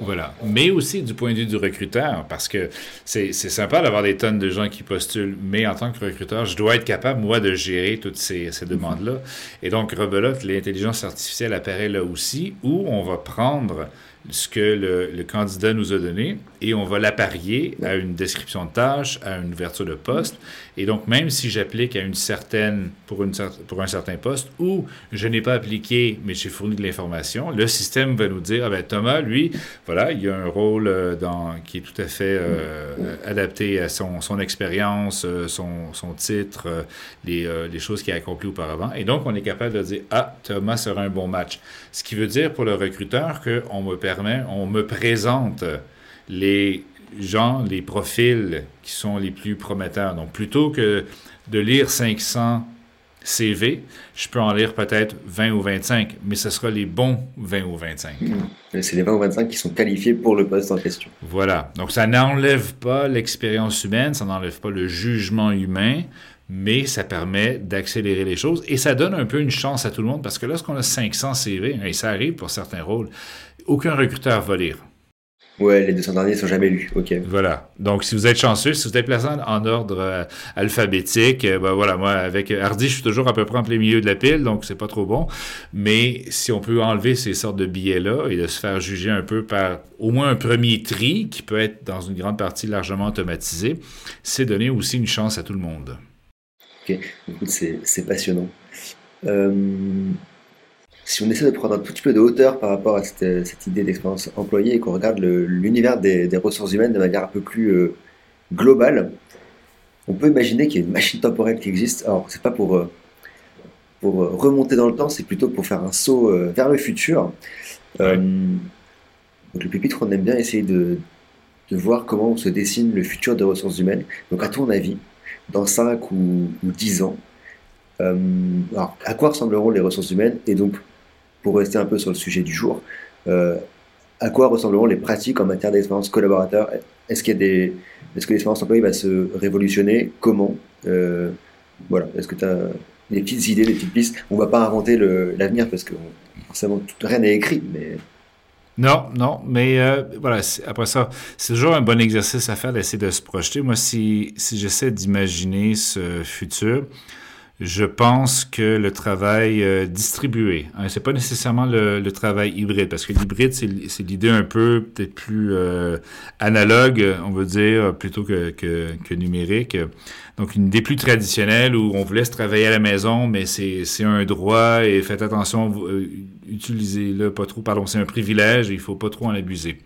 Voilà. Mais aussi du point de vue du recruteur, parce que c'est sympa d'avoir des tonnes de gens qui postulent, mais en tant que recruteur, je dois être capable, moi, de gérer toutes ces, ces demandes-là. Et donc, rebelote, l'intelligence artificielle apparaît là aussi, où on va prendre ce que le, candidat nous a donné et on va l'apparier à une description de tâche, à une ouverture de poste. Et donc, même si j'applique à une certaine, pour, une, pour un certain poste ou je n'ai pas appliqué, mais j'ai fourni de l'information, le système va nous dire, ah ben, Thomas, lui, voilà, il a un rôle euh, dans, qui est tout à fait euh, adapté à son, son expérience, euh, son, son titre, les, les choses qu'il a accomplies auparavant. Et donc, on est capable de dire, ah, Thomas sera un bon match. Ce qui veut dire pour le recruteur qu'on me permet, on me présente les gens, les profils qui sont les plus prometteurs. Donc, plutôt que de lire 500 CV, je peux en lire peut-être 20 ou 25, mais ce sera les bons 20 ou 25. Mmh. C'est les 20 ou 25 qui sont qualifiés pour le poste en question. Voilà. Donc, ça n'enlève pas l'expérience humaine, ça n'enlève pas le jugement humain, mais ça permet d'accélérer les choses et ça donne un peu une chance à tout le monde parce que lorsqu'on a 500 CV, et ça arrive pour certains rôles, aucun recruteur va lire. Ouais, les 200 derniers sont jamais lus. OK. Voilà. Donc, si vous êtes chanceux, si vous êtes placé en ordre euh, alphabétique, euh, ben voilà, moi, avec Hardy, je suis toujours à peu près en plein milieu de la pile, donc c'est pas trop bon. Mais si on peut enlever ces sortes de billets-là et de se faire juger un peu par au moins un premier tri, qui peut être dans une grande partie largement automatisé, c'est donner aussi une chance à tout le monde. Ok, écoute, c'est passionnant. Euh, si on essaie de prendre un tout petit peu de hauteur par rapport à cette, cette idée d'expérience employée et qu'on regarde l'univers des, des, ressources humaines de manière un peu plus euh, globale, on peut imaginer qu'il y a une machine temporelle qui existe. Alors, c'est pas pour, euh, pour remonter dans le temps, c'est plutôt pour faire un saut vers le futur. donc, le pupitre, on aime bien essayer de, de voir comment se dessine le futur des ressources humaines. Donc, à ton avis, dans 5 ou, 10 ans. Euh, alors, à quoi ressembleront les ressources humaines Et donc, pour rester un peu sur le sujet du jour, euh, à quoi ressembleront les pratiques en matière d'expérience collaborateur? Est-ce qu'il y a des, est-ce que l'expérience employée va se révolutionner? Comment? Euh, Voilà. Est-ce que tu as des petites idées, des petites pistes? On va pas inventer l'avenir parce que forcément tout, rien n'est écrit, Non, non, mais euh, voilà, après ça, c'est toujours un bon exercice à faire d'essayer de se projeter. Moi, si j'essaie d'imaginer ce futur, je pense que le travail euh, distribué, hein, c'est pas nécessairement le, travail hybride, parce que l'hybride, c'est l'idée un peu peut-être plus euh, analogue, on veut dire, plutôt que, que, que, numérique. Donc, une idée plus traditionnelle où on vous laisse travailler à la maison, mais c'est un droit et faites attention, euh, utilisez-le pas trop, pardon, c'est un privilège et il faut pas trop en abuser.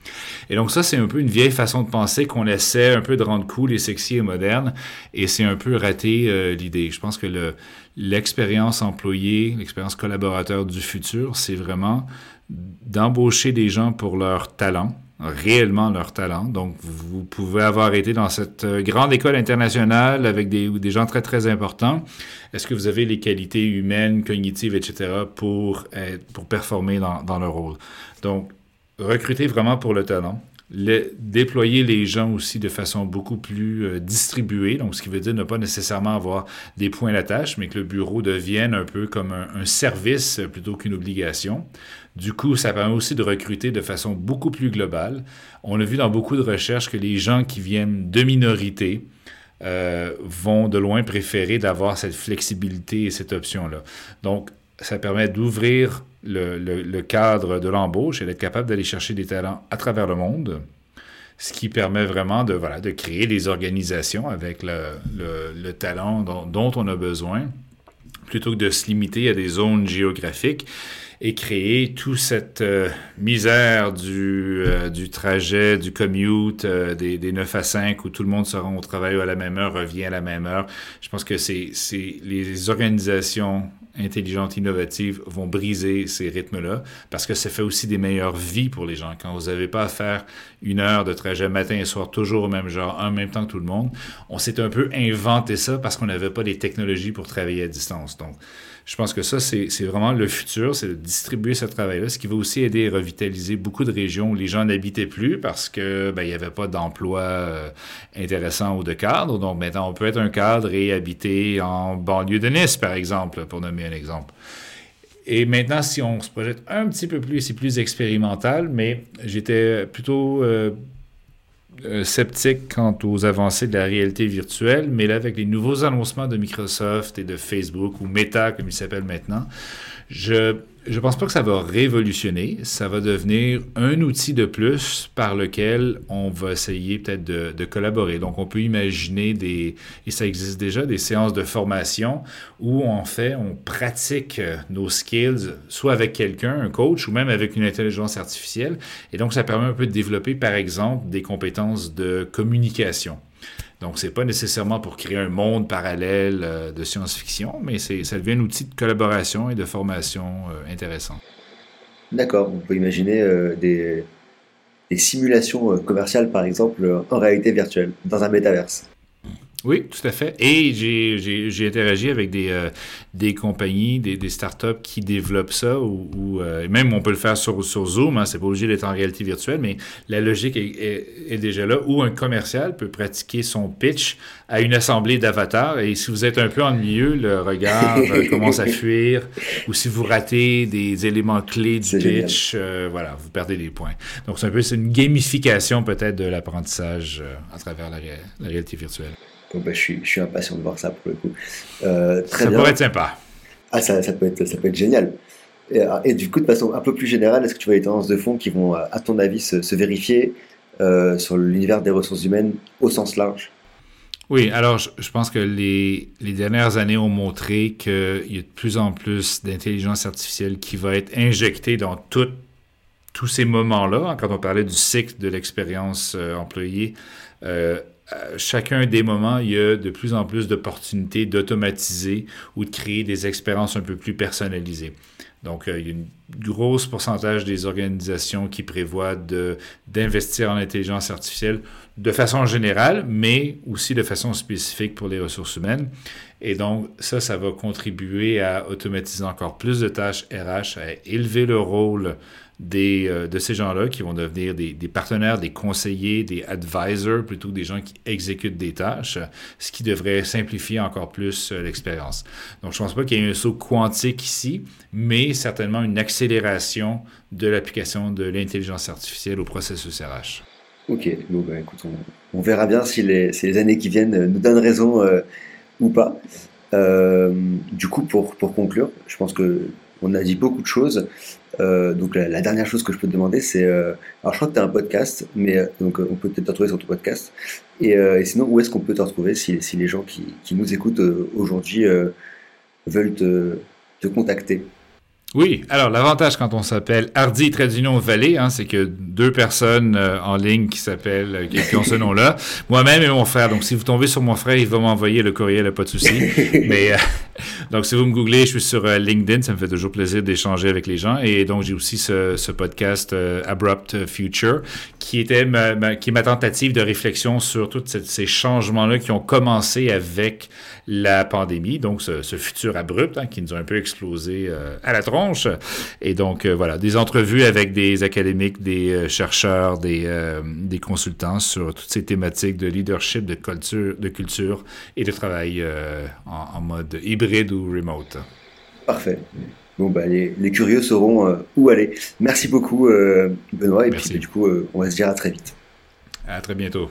Et donc, ça, c'est un peu une vieille façon de penser qu'on essaie un peu de rendre cool et sexy et moderne et c'est un peu raté euh, l'idée. Je pense que l'expérience employée, l'expérience collaborateur du futur, c'est vraiment d'embaucher des gens pour leur talent, réellement leur talent. Donc, vous pouvez avoir été dans cette euh, grande école internationale avec des, gens très, très importants. Est-ce que vous avez les qualités humaines, cognitives, etc. pour, pour performer dans, dans le rôle? Donc, recruter vraiment pour le talent. Déployer les gens aussi de façon beaucoup plus euh, distribuée, donc ce qui veut dire ne pas nécessairement avoir des points d'attache, mais que le bureau devienne un peu comme un, service plutôt qu'une obligation. Du coup, ça permet aussi de recruter de façon beaucoup plus globale. On a vu dans beaucoup de recherches que les gens qui viennent de minorités euh, vont de loin préférer d'avoir cette flexibilité et cette option-là. Donc, ça permet d'ouvrir le, cadre de l'embauche et d'être capable d'aller chercher des talents à travers le monde, ce qui permet vraiment de, voilà, de créer des organisations avec le, talent dont, on a besoin, plutôt que de se limiter à des zones géographiques et créer toute cette euh, misère du, euh, du trajet, du commute, euh, des, des 9 à 5 où tout le monde se rend au travail à la même heure, revient à la même heure. Je pense que c'est les organisations intelligentes, innovatives vont briser ces rythmes-là parce que ça fait aussi des meilleures vies pour les gens. Quand vous n'avez pas à faire une heure de trajet matin et soir toujours au même genre, en même temps que tout le monde, on s'est un peu inventé ça parce qu'on n'avait pas les technologies pour travailler à distance. Donc, je pense que ça, c'est vraiment le futur, c'est de distribuer ce travail-là, ce qui va aussi aider à revitaliser beaucoup de régions où les gens n'habitaient plus parce que ben, il n'y avait pas d'emploi euh, intéressant ou de cadre. Donc maintenant, on peut être un cadre et habiter en banlieue de Nice, par exemple, pour nommer un exemple. Et maintenant, si on se projette un petit peu plus, c'est plus expérimental, mais j'étais plutôt euh, euh, sceptique quant aux avancées de la réalité virtuelle, mais là, avec les nouveaux annoncements de Microsoft et de Facebook, ou Meta, comme il s'appelle maintenant, je je pense pas que ça va révolutionner. Ça va devenir un outil de plus par lequel on va essayer peut-être de, de, collaborer. Donc, on peut imaginer des, et ça existe déjà, des séances de formation où en fait, on pratique nos skills, soit avec quelqu'un, un coach, ou même avec une intelligence artificielle. Et donc, ça permet un peu de développer, par exemple, des compétences de communication. Donc, c'est pas nécessairement pour créer un monde parallèle euh, de science-fiction, mais ça devient un outil de collaboration et de formation euh, intéressant. D'accord, on peut imaginer euh, des, des, simulations commerciales, par exemple, en réalité virtuelle, dans un métaverse. Oui, tout à fait. Et j'ai interagi avec des, euh, des compagnies, des, des, startups qui développent ça, ou, euh, même on peut le faire sur, sur Zoom, hein, c'est pas obligé d'être en réalité virtuelle, mais la logique est, est, déjà là, où un commercial peut pratiquer son pitch à une assemblée d'avatars, et si vous êtes un peu ennuyeux, le regard euh, commence à fuir, ou si vous ratez des éléments clés du pitch, voilà, vous perdez des points. Donc c'est un peu une gamification peut-être de l'apprentissage à travers la, la réalité virtuelle. Bah, je, suis, je, suis, impatient de voir ça pour le coup. Euh, très ça pourrait être sympa. Ah, ça, ça, peut être, ça peut être génial. Et, ah, et, du coup, de façon un peu plus générale, est-ce que tu vois des tendances de fond qui vont, à ton avis, se, se vérifier euh, sur l'univers des ressources humaines au sens large? Oui, alors je, je pense que les, les, dernières années ont montré qu'il y a de plus en plus d'intelligence artificielle qui va être injectée dans tout, tous ces moments-là. Hein, quand on parlait du cycle de l'expérience euh, employée, euh, chacun des moments, il y a de plus en plus d'opportunités d'automatiser ou de créer des expériences un peu plus personnalisées. Donc, euh, il y a une grosse pourcentage des organisations qui prévoient d'investir en intelligence artificielle de façon générale, mais aussi de façon spécifique pour les ressources humaines. Et donc, ça, ça va contribuer à automatiser encore plus de tâches RH, à élever le rôle des, euh, de ces gens-là qui vont devenir des, des, partenaires, des conseillers, des advisors, plutôt des gens qui exécutent des tâches, ce qui devrait simplifier encore plus euh, l'expérience. Donc, je ne pense pas qu'il y ait un saut quantique ici, mais certainement une accélération de l'application de l'intelligence artificielle au processus RH. Ok, bon, ben, écoute, on, verra bien si les, si les, années qui viennent nous donnent raison euh, ou pas. Du coup, pour, pour conclure, je pense que on a dit beaucoup de choses. Euh, donc la, dernière chose que je peux te demander, c'est, euh, alors je crois que tu as un podcast, mais euh, donc on peut peut-être te retrouver sur ton podcast. Et, et sinon, où est-ce qu'on peut te retrouver si, si les gens qui, qui nous écoutent aujourd'hui veulent te, te contacter? Oui, alors l'avantage quand on s'appelle Hardy Tradition Vallée, hein, c'est que deux personnes euh, en ligne qui s'appellent, euh, qui, ont ce nom-là, moi-même et mon frère. Donc si vous tombez sur mon frère, il va m'envoyer le courriel, pas de souci. Mais euh, donc si vous me googlez, je suis sur LinkedIn, ça me fait toujours plaisir d'échanger avec les gens. Et donc j'ai aussi ce, podcast Abrupt Future, qui était ma, qui est ma tentative de réflexion sur tous ces changements-là qui ont commencé avec la pandémie, donc ce, futur abrupt hein, qui nous a un peu explosé à la tronche. Et donc, euh, voilà, des entrevues avec des académiques, des euh, chercheurs, des, euh, des, consultants sur toutes ces thématiques de leadership, de culture, de culture et de travail en, mode hybride ou remote. Parfait. Bon, bah, les, les curieux sauront où aller. Merci beaucoup, Benoît. Et puis, du coup, on va se dire à très vite. À très bientôt.